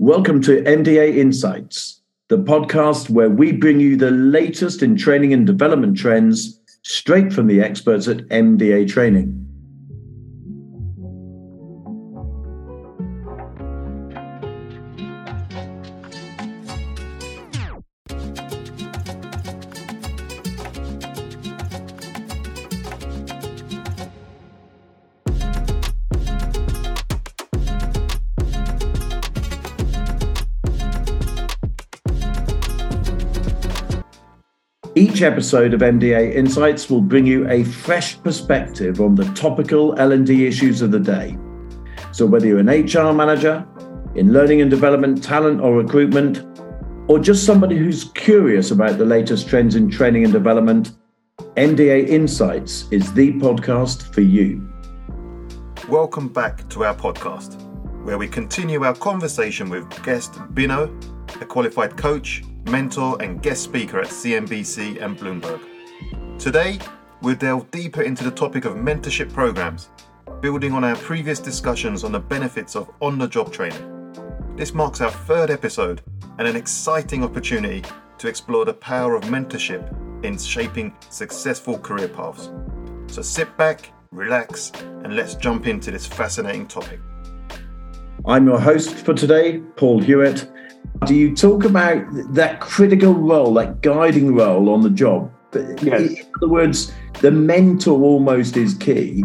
Welcome to MDA Insights, the podcast where we bring you the latest in training and development trends straight from the experts at MDA Training. Each episode of MDA Insights will bring you a fresh perspective on the topical L&D issues of the day. So whether you're an HR manager, in learning and development, talent or recruitment, or just somebody who's curious about the latest trends in training and development, MDA Insights is the podcast for you. Welcome back to our podcast, where we continue our conversation with guest Binod, a qualified coach, mentor, and guest speaker at CNBC and Bloomberg. Today, we'll delve deeper into the topic of mentorship programs, building on our previous discussions on the benefits of on the job training. This marks our third episode and an exciting opportunity to explore the power of mentorship in shaping successful career paths. So sit back, relax, and let's jump into this fascinating topic. I'm your host for today, Paul Hewitt. Do you talk about that critical role, that guiding role on the job? Yes. In other words, the mentor almost is key.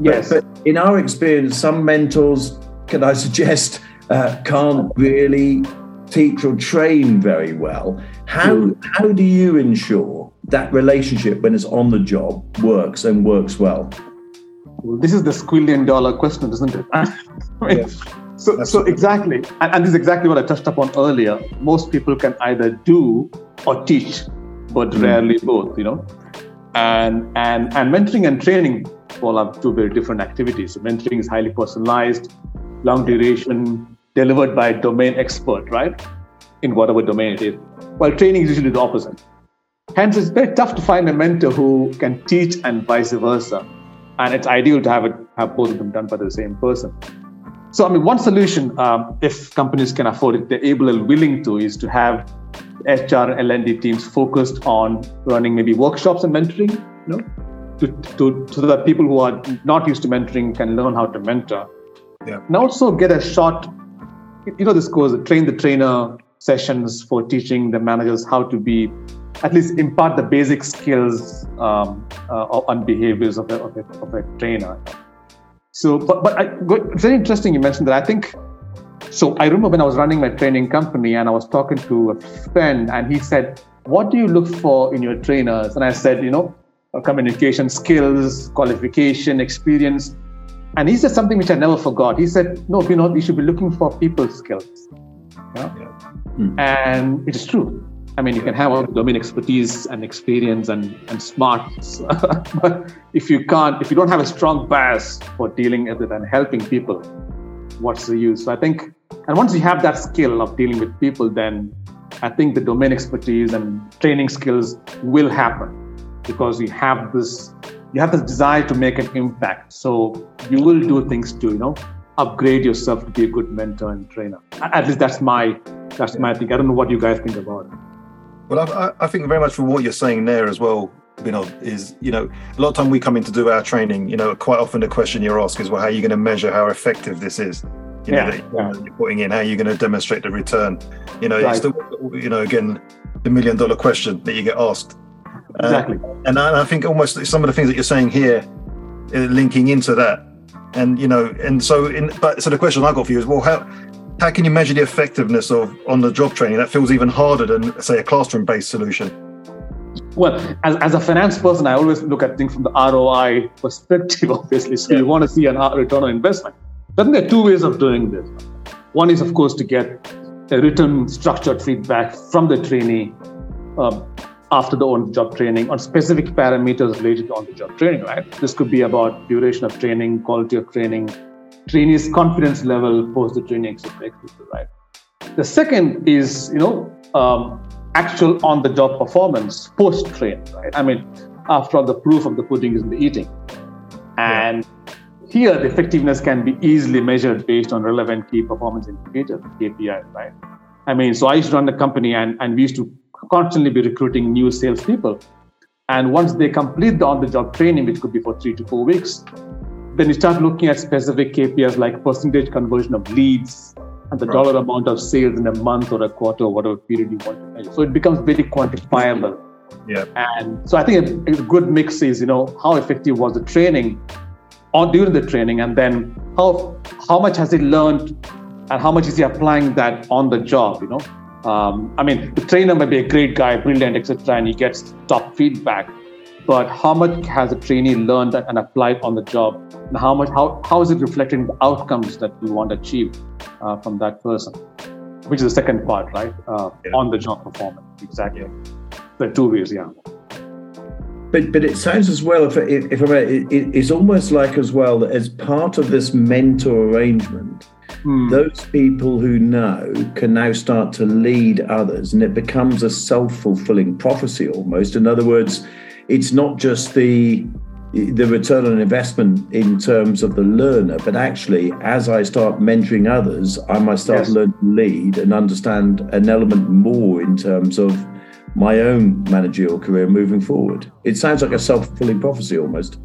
Yes. But, but in our experience, some mentors, can I suggest, uh, can't really teach or train very well. How mm. how do you ensure that relationship when it's on the job works and works well? well this is the squillion dollar question, isn't it? Yes. So, so exactly, and, and this is exactly what I touched upon earlier. Most people can either do or teach, but mm. rarely both. You know, and and and mentoring and training all have two very different activities. So mentoring is highly personalized, long duration, delivered by a domain expert, right? In whatever domain it is. While training is usually the opposite. Hence, it's very tough to find a mentor who can teach and vice versa. And it's ideal to have it have both of them done by the same person. So, I mean, one solution, um, if companies can afford it, they're able and willing to, is to have HR and L&D teams focused on running maybe workshops and mentoring, you know, to, to, so that people who are not used to mentoring can learn how to mentor. Yeah. And also get a short, you know, this goes train the trainer sessions for teaching the managers how to be, at least impart the basic skills um, uh, on behaviors of a, of a, of a trainer. So, but, but I, it's very interesting you mentioned that. I think so. I remember when I was running my training company and I was talking to a friend, and he said, "What do you look for in your trainers?" And I said, "You know, communication skills, qualification, experience." And he said something which I never forgot. He said, "No, you know, you should be looking for people skills." Yeah? yeah. Hmm. And it is true. I mean, you can have all the domain expertise and experience and, and smarts, but if you can't, if you don't have a strong bias for dealing with it and helping people, what's the use? So I think, and once you have that skill of dealing with people, then I think the domain expertise and training skills will happen because you have this, you have this desire to make an impact. So you will do things to, you know, upgrade yourself to be a good mentor and trainer. At least that's my, that's my thing. I don't know what you guys think about it. Well, I, I, think very much from what you're saying there as well, you know, is you know, a lot of time we come in to do our training. You know, quite often the question you're asked is, well, how are you going to measure how effective this is? You know, yeah, that yeah. you're putting in, how are you going to demonstrate the return? You know, right. it's the you know, again, the million dollar question that you get asked. Uh, exactly. Uh, and I, I, think almost some of the things that you're saying here, uh, linking into that, and you know, and so in, but so the question I got for you is, well, how how can you measure the effectiveness of on the job training? That feels even harder than, say, a classroom based solution. Well, as, as a finance person, I always look at things from the ROI perspective, obviously. So yeah. you want to see an return on investment. I think there are two ways of doing this. One is, of course, to get a written structured feedback from the trainee uh, after the on-the-job training on specific parameters related to on-the-job training, right? This could be about duration of training, quality of training, trainees' confidence level post the training exit, right? The second is, you know, um, actual on-the-job performance post-train, right? I mean, after all, the proof of the pudding is in the eating, and yeah. here the effectiveness can be easily measured based on relevant key performance indicators, KPIs, right? I mean, so I used to run the company and, and we used to constantly be recruiting new salespeople. And once they complete the on-the-job training, which could be for three to four weeks, then you start looking at specific KPIs like percentage conversion of leads and the right. dollar amount of sales in a month or a quarter or whatever period you want to measure. So it becomes very quantifiable. Yeah. And so I think a, a good mix is, you know, how effective was the training or during the training and then how how much has he learned and how much is he applying that on the job, you know? Um, I mean, the trainer may be a great guy, brilliant, etc., and he gets top feedback. But how much has the trainee learned and applied on the job, and how much how how is it reflecting the outcomes that we want to achieve uh, from that person? Which is the second part, right? Uh, yeah. On the job performance, exactly. The two ways, yeah. But but it sounds as well, if if, if I it, it's almost like as well that as part of this mentor arrangement, Mm. Those people who know can now start to lead others, and it becomes a self fulfilling prophecy almost. In other words, it's not just the the return on investment in terms of the learner, but actually, as I start mentoring others, I start yes. learn to lead and understand an element more in terms of my own managerial career moving forward. It sounds like a self fulfilling prophecy almost.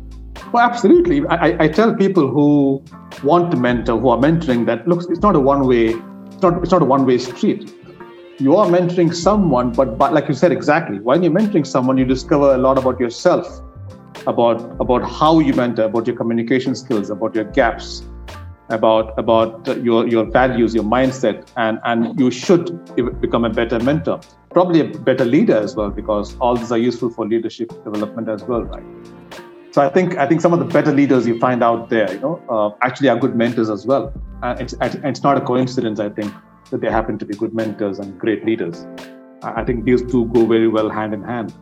Well, absolutely. I, I tell people who want to mentor, who are mentoring, that looks, it's not a one way, it's not, it's not a one way street. You are mentoring someone, but, but like you said exactly, when you're mentoring someone, you discover a lot about yourself, about about how you mentor, about your communication skills, about your gaps, about about your your values, your mindset, and and you should become a better mentor, probably a better leader as well, because all these are useful for leadership development as well, right? So I think I think some of the better leaders you find out there, you know, uh, actually are good mentors as well. And it's it's not a coincidence, I think, that they happen to be good mentors and great leaders. I think these two go very well hand in hand.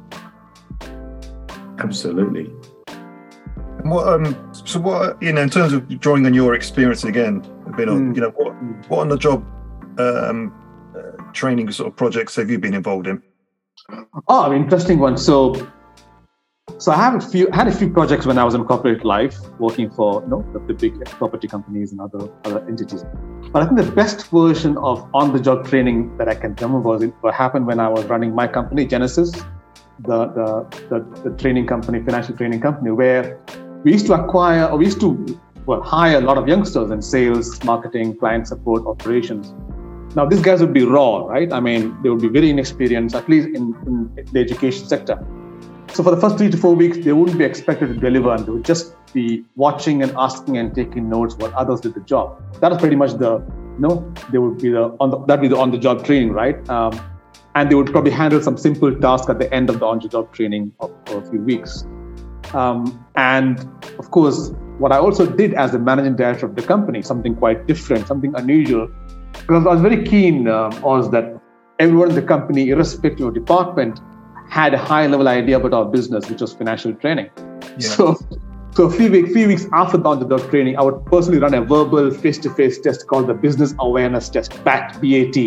Absolutely. What um so what you know in terms of drawing on your experience again, Binod mm. you know what what on the job um, uh, training sort of projects have you been involved in? Oh, interesting one. So so I have a few had a few projects when I was in corporate life, working for you know the, the big property companies and other other entities. But I think the best version of on-the-job training that I can remember was what happened when I was running my company Genesis, the, the the, the training company, financial training company, where we used to acquire or we used to well hire a lot of youngsters in sales, marketing, client support, operations. Now these guys would be raw, right? I mean, they would be very inexperienced, at least in, in the education sector so for the first three to four weeks, they wouldn't be expected to deliver, and they would just be watching and asking and taking notes while others did the job. That was pretty much the, you know, they would be the on the that be the on the job training, right? Um, and they would probably handle some simple tasks at the end of the on the job training for, for a few weeks. Um, and of course, what I also did as the managing director of the company, something quite different, something unusual, because I was very keen uh, was that everyone in the company, irrespective of department, had a high level idea about our business, which was financial training. Yeah. So, so a few weeks, few weeks after the on-the-job training, I would personally run a verbal face-to-face test called the Business Awareness Test, BAT, BAT.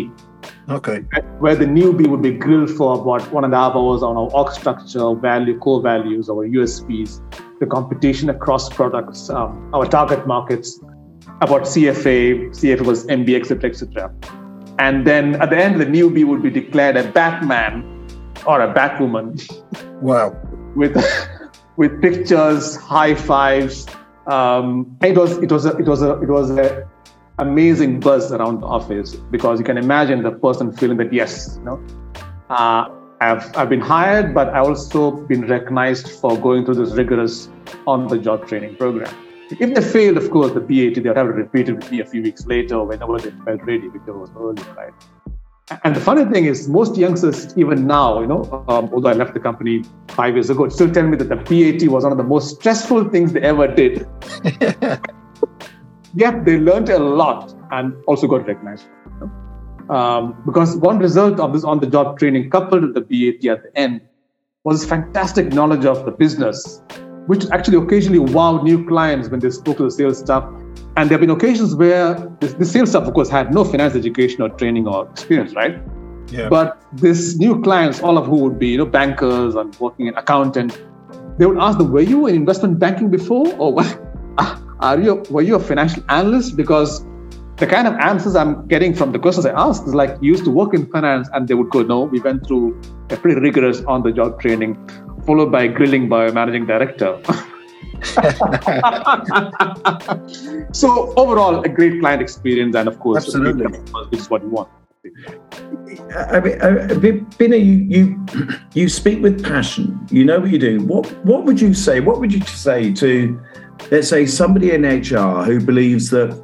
Okay. Where the newbie would be grilled for about one and a half hours on our org structure, value, core values, our USPs, the competition across products, um, our target markets, about CFA, CFA was MBA, etc., etc. And then at the end, the newbie would be declared a Batman or a Batwoman. Wow. with with pictures, high fives. Um, it was it was a, it was a it was a amazing buzz around the office because you can imagine the person feeling that yes, you know, uh, I've I've been hired, but I also been recognized for going through this rigorous on-the-job training program. If they failed, of course, the BAT they would have to repeat it with me a few weeks later whenever they felt ready, because it was early, right? And the funny thing is, most youngsters, even now, you know, um, although I left the company five years ago, still tell me that the BAT was one of the most stressful things they ever did. yeah, they learned a lot and also got recognized. You know? um, because one result of this on-the-job training, coupled with the BAT at the end, was fantastic knowledge of the business, which actually occasionally wowed new clients when they spoke to the sales staff and there have been occasions where the, the sales staff, of course, had no finance education or training or experience, right? Yeah. But this new clients, all of who would be, you know, bankers and working in accountant, they would ask them, were you in investment banking before? Or what? Ah, are you were you a financial analyst because the kind of answers I'm getting from the questions I ask is like you used to work in finance, and they would go, no, we went through a pretty rigorous on-the-job training, followed by grilling by a managing director. so overall, a great client experience, and of course, absolutely, which is what you want. I mean, Binod, you, you you speak with passion. You know what you do. What what would you say? What would you say to, let's say, somebody in HR who believes that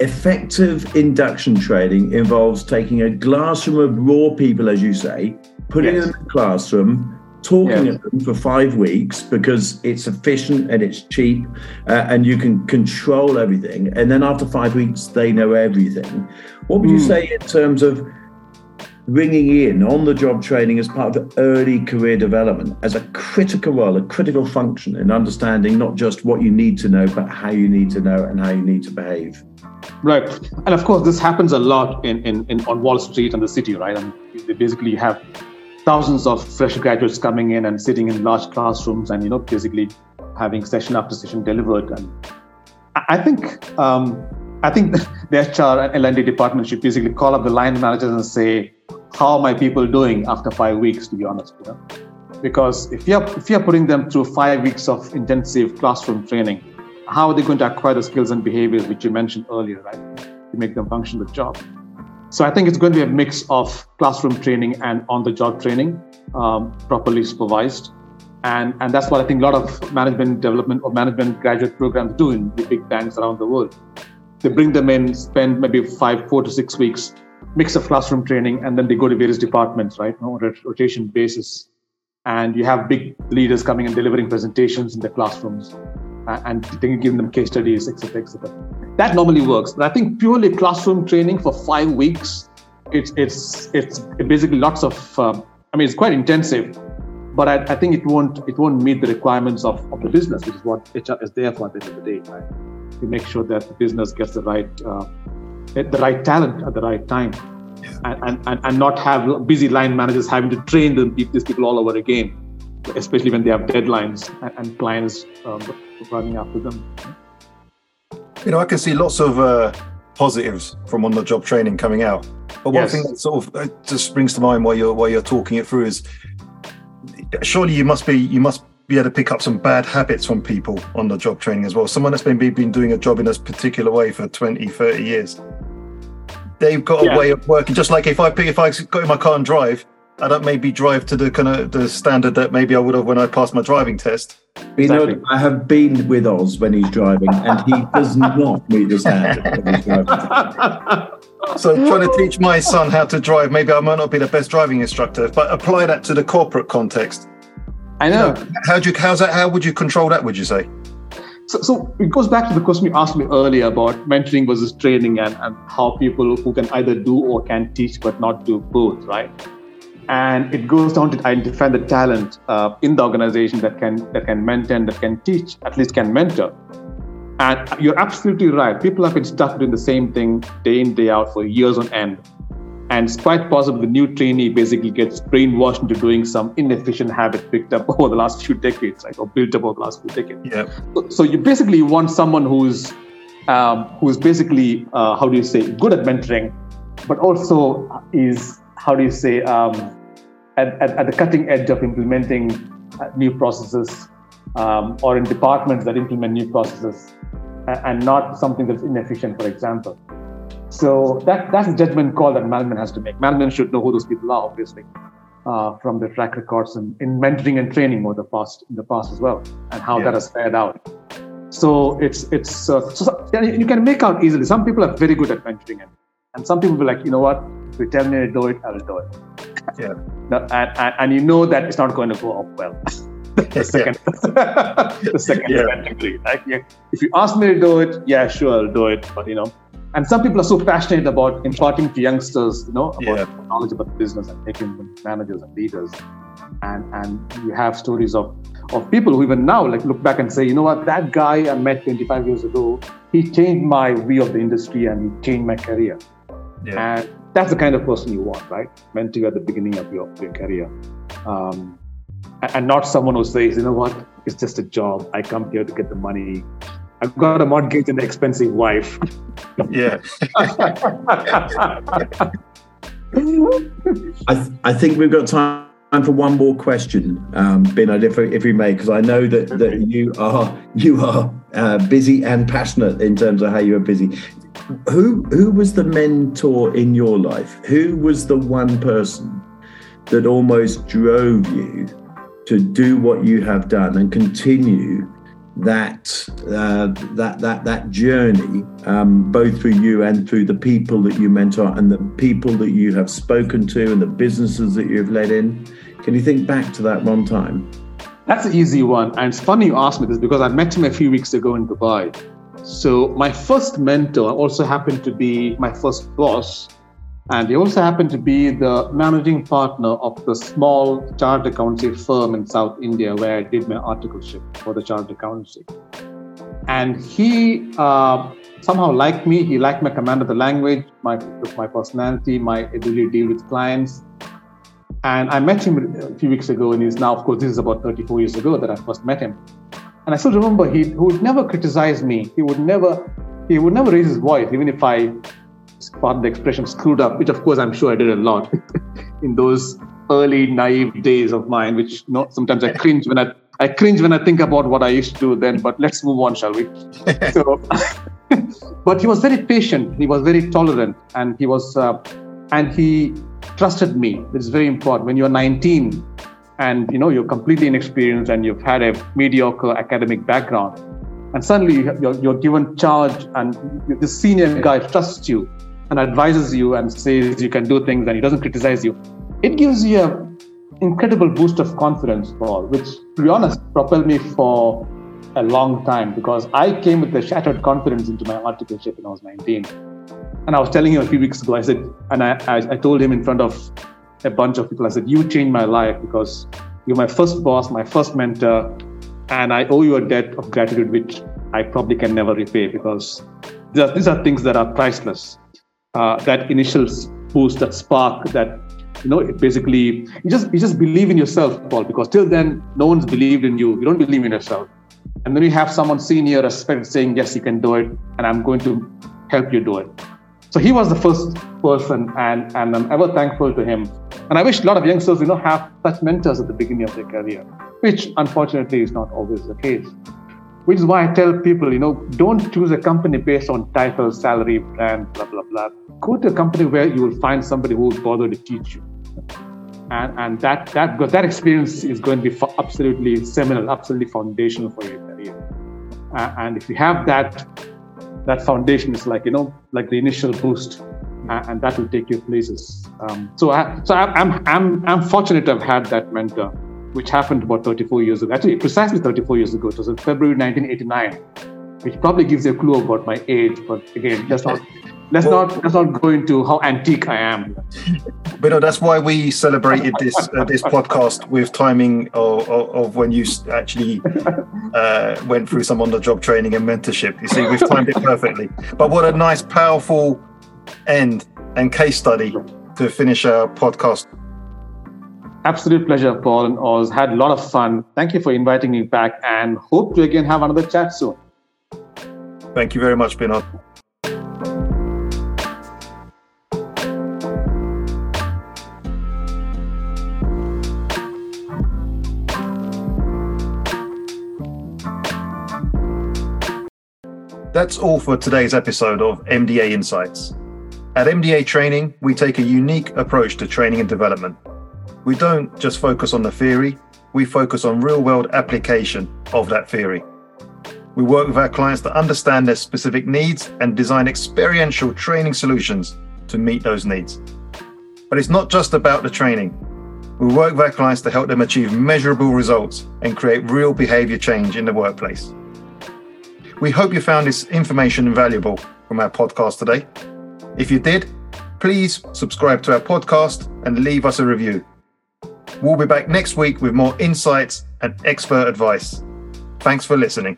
effective induction training involves taking a classroom of raw people, as you say, putting yes. them in the classroom, talking yes. at them for five weeks because it's efficient and it's cheap uh, and you can control everything. And then after five weeks, they know everything. What would mm. you hmm. say in terms of bringing in on the job training as part of early career development as a critical role, a critical function in understanding not just what you need to know, but how you need to know and how you need to behave? Right. And of course, this happens a lot in, in, in on Wall Street and the city, right? And they basically, have thousands of fresh graduates coming in and sitting in large classrooms and, you know, basically having session after session delivered. And I think um, I think the HR and L&D department should basically call up the line managers and say, how are my people doing after five weeks, to be honest, you know? Because if you're, if you're putting them through five weeks of intensive classroom training, how are they going to acquire the skills and behaviors which you mentioned earlier, right? To make them function the job. So I think it's going to be a mix of classroom training and on-the-job training, um, properly supervised. And, and that's what I think a lot of management development or management graduate programs do in the big banks around the world. They bring them in, spend maybe five, four to six weeks, mix of classroom training, and then they go to various departments, right, on a rotation basis. And you have big leaders coming and delivering presentations in the classrooms and then giving them case studies, etc., etc. That normally works. But I think purely classroom training for five weeks, it's it's it's basically lots of. Um, I mean, it's quite intensive, but I, I, think it won't it won't meet the requirements of, of the business, which is what HR is there for at the end of the day, right? To make sure that the business gets the right uh, the right talent at the right time. And, and, and not have busy line managers having to train them, these people all over again, especially when they have deadlines and, and clients um, running after them. You know, I can see lots of uh, positives from on the job training coming out. But one yes. thing that sort of uh, just springs to mind while you're while you're talking it through is surely you must be you must be able to pick up some bad habits from people on the job training as well. Someone that's been been doing a job in this particular way for 20, 30 years. They've got a yeah. way of working. Just like if I pick, if I go in my car and drive, Uh, I don't maybe drive to the kind of the standard that maybe I would have when I passed my driving test. You exactly. know, I have been with Oz when he's driving, and he does not meet the standard when he's driving. So trying to teach my son how to drive, maybe I might not be the best driving instructor, but apply that to the corporate context. I know. You know how do you how's that how would you control that, would you say? So, so it goes back to the question you asked me earlier about mentoring versus training and, and how people who can either do or can teach but not do both, right? And it goes down to identify the talent uh, in the organization that can that can mentor and that can teach at least can mentor. And you're absolutely right. People have been stuck doing the same thing day in day out for years on end. And it's quite possible the new trainee basically gets brainwashed into doing some inefficient habit picked up over the last few decades right or built up over the last few decades. Yeah. So, so you basically want someone who's um, who's basically uh, how do you say good at mentoring but also is how do you say um, at, at, at the cutting edge of implementing uh, new processes um, or in departments that implement new processes and not something that's inefficient, for example. So that, that's a judgment call that management has to make. Management should know who those people are, obviously, uh, from their track records in, in mentoring and training over the past in the past as well, and how yeah. that has fared out. So it's it's uh, so you can make out easily. Some people are very good at mentoring, and, and some people are like, you know what, if you tell me to do it, I will do it. Yeah. and, and, and you know that it's not going to go up well. the second, the second yeah. Like, yeah, if you ask me to do it, yeah, sure, I'll do it. But you know, and some people are so passionate about imparting to youngsters, you know, about yeah. knowledge about the business and making them managers and leaders. And and you have stories of of people who even now like look back and say, you know what, that guy I met 25 years ago, he changed my view of the industry and he changed my career. Yeah. And that's the kind of person you want, right? Mentor at the beginning of your, your career. Um, and not someone who says, you know what, it's just a job. I come here to get the money. I've got a mortgage and an expensive wife. Yeah. I, th- I think we've got time for one more question, um, Binod, if, if we may, because I know that, that you are you are uh, busy and passionate in terms of how you are busy. Who who was the mentor in your life? Who was the one person that almost drove you to do what you have done and continue that uh, that that that journey, um, both through you and through the people that you mentor and the people that you have spoken to and the businesses that you've led in. Can you think back to that one time? That's an easy one, and it's funny you asked me this because I met him a few weeks ago in Dubai. So my first mentor also happened to be my first boss and he also happened to be the managing partner of the small chartered accountancy firm in South India where I did my articleship for the chartered accountancy. And he uh, somehow liked me. He liked my command of the language, my, my personality, my ability to deal with clients. And I met him a few weeks ago, and he's now, of course, this is about 34 years ago that I first met him. And I still remember he, he would never criticize me. He would never he would never raise his voice, even if I pardon the expression, screwed up, which of course I'm sure I did a lot in those early naive days of mine, which you know, sometimes I cringe when I I cringe when I think about what I used to do then. But let's move on, shall we? so, but he was very patient. He was very tolerant, and he was uh, and he trusted me. Is very important. When you're 19 and you know you're completely inexperienced and you've had a mediocre academic background, and suddenly you're, you're given charge, and the senior guy trusts you and advises you and says you can do things and he doesn't criticize you, it gives you an incredible boost of confidence, Paul, which, to be honest, propelled me for a long time because I came with a shattered confidence into my articleship when I was 19. And I was telling him a few weeks ago, I said, and I, I, I told him in front of a bunch of people, I said, You changed my life because you're my first boss, my first mentor, and I owe you a debt of gratitude which I probably can never repay because these are, these are things that are priceless uh, that initial boost, that spark, that you know, basically you just you just believe in yourself, Paul, because till then no one's believed in you. You don't believe in yourself, and then you have someone senior respect saying, "Yes, you can do it," and I'm going to help you do it. So he was the first person, and and I'm ever thankful to him. And I wish a lot of youngsters, you know, have such mentors at the beginning of their career, which unfortunately is not always the case which is why I tell people, you know, don't choose a company based on title, salary, brand, blah, blah, blah. Go to a company where you will find somebody who will bother to teach you. And, and that, that, that experience is going to be absolutely seminal, absolutely foundational for your career. Uh, and if you have that, that foundation is like, you know, like the initial boost, and that will take you places. Um, so I, so I, I'm, I'm, I'm fortunate have had that mentor which happened about 34 years ago. Actually, precisely 34 years ago. It was in February 1989, which probably gives you a clue about my age. But again, let's not let's well, not let's not go into how antique I am. But no, that's why we celebrated this uh, this podcast with timing of, of, of when you actually uh, went through some on the job training and mentorship. You see, we've timed it perfectly. But what a nice, powerful end and case study to finish our podcast Absolute pleasure, Paul and Oz. Had a lot of fun. Thank you for inviting me back and hope to again have another chat soon. Thank you very much, Binod. That's all for today's episode of MDA Insights. At MDA Training, we take a unique approach to training and development we don't just focus on the theory, we focus on real world application of that theory. We work with our clients to understand their specific needs and design experiential training solutions to meet those needs. But it's not just about the training. We work with our clients to help them achieve measurable results and create real behavior change in the workplace. We hope you found this information valuable from our podcast today. If you did, please subscribe to our podcast and leave us a review. We'll be back next week with more insights and expert advice. Thanks for listening.